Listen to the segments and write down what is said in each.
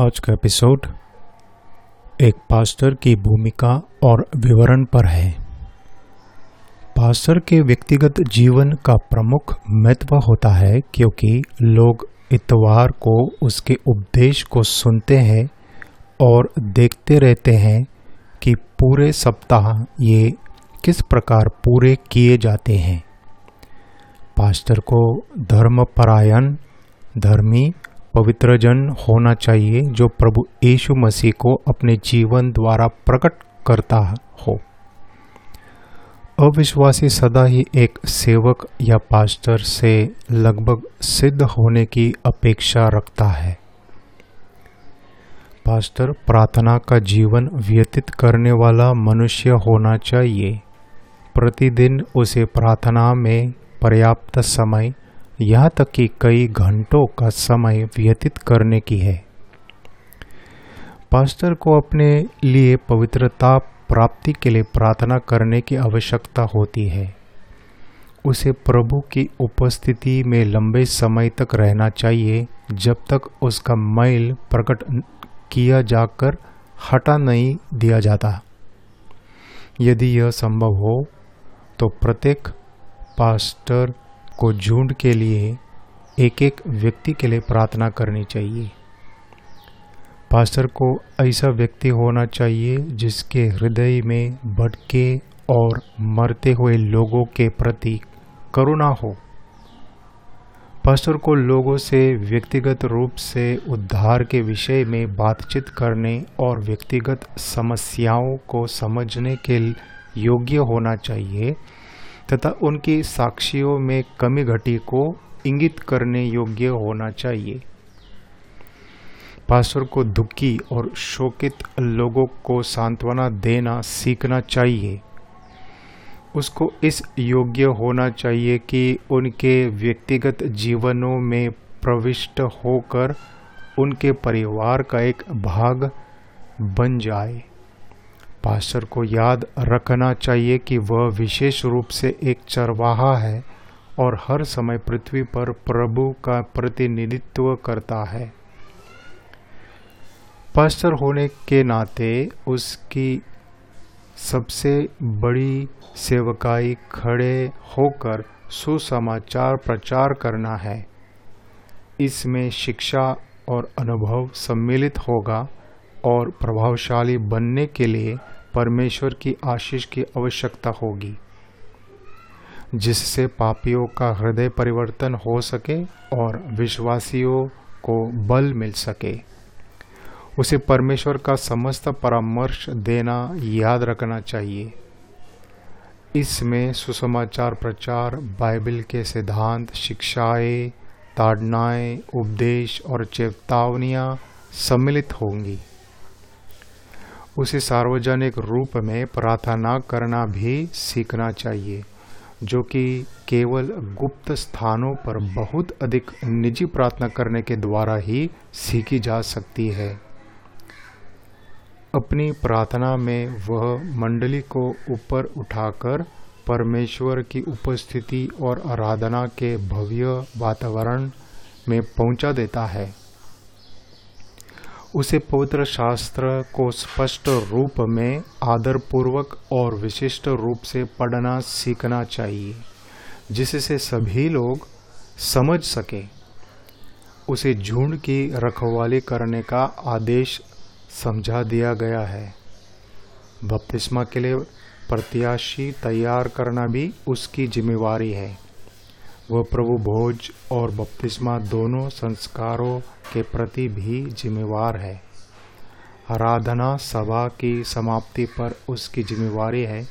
आज का एपिसोड एक पास्टर की भूमिका और विवरण पर है। पास्टर के व्यक्तिगत जीवन का प्रमुख महत्व होता है क्योंकि लोग इतवार को, उसके उपदेश को सुनते हैं और देखते रहते हैं कि पूरे सप्ताह ये किस प्रकार पूरे किए जाते हैं। पास्टर को धर्मपरायण, धर्मी पवित्र जन होना चाहिए जो प्रभु यीशु मसीह को अपने जीवन द्वारा प्रकट करता हो। अविश्वासी सदा ही एक सेवक या पास्टर से लगभग सिद्ध होने की अपेक्षा रखता है। पास्टर, प्रार्थना का जीवन व्यतीत करने वाला मनुष्य होना चाहिए। प्रतिदिन उसे प्रार्थना में पर्याप्त समय यहाँ तक कि कई घंटों का समय व्यतीत करने की है। पास्टर को अपने लिए पवित्रता प्राप्ति के लिए प्रार्थना करने की आवश्यकता होती है। उसे प्रभु की उपस्थिति में लंबे समय तक रहना चाहिए, जब तक उसका मैल प्रकट किया जाकर हटा नहीं दिया जाता। यदि यह संभव हो तो प्रत्येक पास्टर को झुंड के लिए एक एक व्यक्ति के लिए प्रार्थना करनी चाहिए। पास्टर को ऐसा व्यक्ति होना चाहिए जिसके हृदय में भटके और मरते हुए लोगों के प्रति करुणा हो। पास्टर को लोगों से व्यक्तिगत रूप से उद्धार के विषय में बातचीत करने और व्यक्तिगत समस्याओं को समझने के योग्य होना चाहिए। तथा उनकी साक्षियों में कमी घटी को इंगित करने योग्य होना चाहिए। पास्टर को दुखी और शोकित लोगों को सांत्वना देना सीखना चाहिए। उसको इस योग्य होना चाहिए कि उनके व्यक्तिगत जीवनों में प्रविष्ट होकर उनके परिवार का एक भाग बन जाए। पास्टर को याद रखना चाहिए कि वह विशेष रूप से एक चरवाहा है और हर समय पृथ्वी पर प्रभु का प्रतिनिधित्व करता है। पास्टर होने के नाते उसकी सबसे बड़ी सेवकाई खड़े होकर सुसमाचार प्रचार करना है। इसमें शिक्षा और अनुभव सम्मिलित होगा। और प्रभावशाली बनने के लिए परमेश्वर की आशीष की आवश्यकता होगी। जिससे पापियों का हृदय परिवर्तन हो सके और विश्वासियों को बल मिल सके। उसे परमेश्वर का समस्त परामर्श देना याद रखना चाहिए। इसमें सुसमाचार प्रचार, बाइबल के सिद्धांत, शिक्षाएँ, ताड़नाएँ, उपदेश और चेतावनियाँ सम्मिलित होंगी। उसे सार्वजनिक रूप में प्रार्थना करना भी सीखना चाहिए, जो कि केवल गुप्त स्थानों पर बहुत अधिक निजी प्रार्थना करने के द्वारा ही सीखी जा सकती है। अपनी प्रार्थना में वह मंडली को ऊपर उठाकर परमेश्वर की उपस्थिति और आराधना के भव्य वातावरण में पहुँचा देता है। उसे पवित्र शास्त्र को स्पष्ट रूप में आदरपूर्वक और विशिष्ट रूप से पढ़ना, सीखना चाहिए, जिससे सभी लोग समझ सके। उसे झुंड की रखवाली करने का आदेश समझा दिया गया है। बपतिस्मा के लिए प्रत्याशी तैयार करना भी उसकी जिम्मेवारी है। वह प्रभु भोज और बपतिस्मा दोनों संस्कारों के प्रति भी जिम्मेवार है। आराधना सभा की समाप्ति पर उसकी जिम्मेवारी है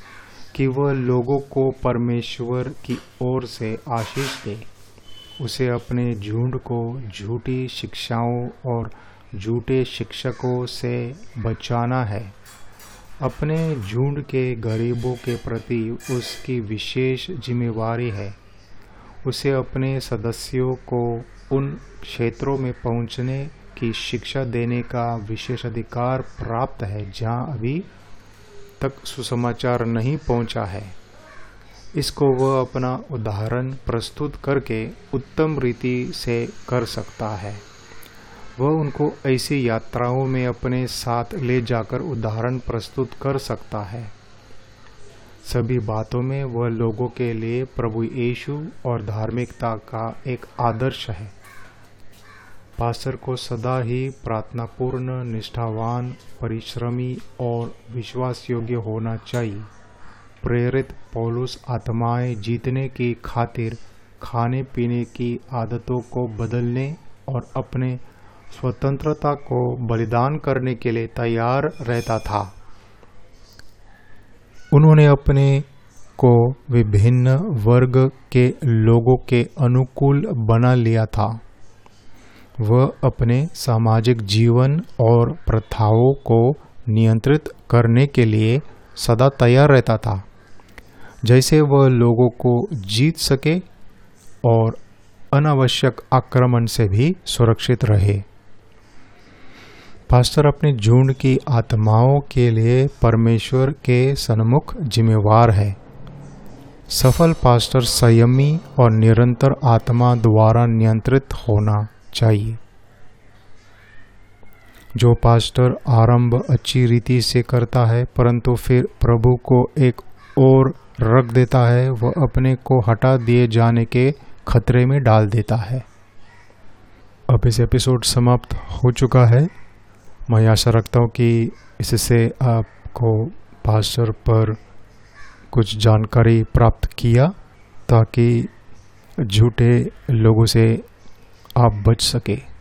कि वह लोगों को परमेश्वर की ओर से आशीष दे। उसे अपने झुंड को, झूठी शिक्षाओं और झूठे शिक्षकों से बचाना है। अपने झुंड के गरीबों के प्रति उसकी विशेष जिम्मेवारी है। उसे अपने सदस्यों को उन क्षेत्रों में पहुँचने की शिक्षा देने का विशेष अधिकार प्राप्त है, जहाँ अभी तक सुसमाचार नहीं पहुँचा है। इसको वह अपना उदाहरण प्रस्तुत करके उत्तम रीति से कर सकता है। वह उनको ऐसी यात्राओं में अपने साथ ले जाकर उदाहरण प्रस्तुत कर सकता है। सभी बातों में वह लोगों के लिए प्रभु यीशु और धार्मिकता का एक आदर्श है। पास्टर को सदा ही प्रार्थनापूर्ण, निष्ठावान, परिश्रमी और विश्वास योग्य होना चाहिए। प्रेरित पौलुस आत्माएँ जीतने की खातिर खाने पीने की आदतों को बदलने और अपने स्वतंत्रता को बलिदान करने के लिए तैयार रहता था। उन्होंने अपने को विभिन्न वर्ग के लोगों के अनुकूल बना लिया था। वह अपने सामाजिक जीवन और प्रथाओं को नियंत्रित करने के लिए सदा तैयार रहता था। जैसे वह लोगों को जीत सके और अनावश्यक आक्रमण से भी सुरक्षित रहे। पास्टर अपने झुंड की आत्माओं के लिए परमेश्वर के सन्मुख जिम्मेवार है। सफल पास्टर संयमी और निरंतर आत्मा द्वारा नियंत्रित होना चाहिए। जो पास्टर आरंभ अच्छी रीति से करता है, परंतु फिर प्रभु को एक और रख देता है, वह अपने को हटा दिए जाने के खतरे में डाल देता है। अब इस एपिसोड समाप्त हो चुका है। मैं आशा रखता हूँ कि इससे आपको भाषण पर कुछ जानकारी प्राप्त किया, ताकि झूठे लोगों से आप बच सके।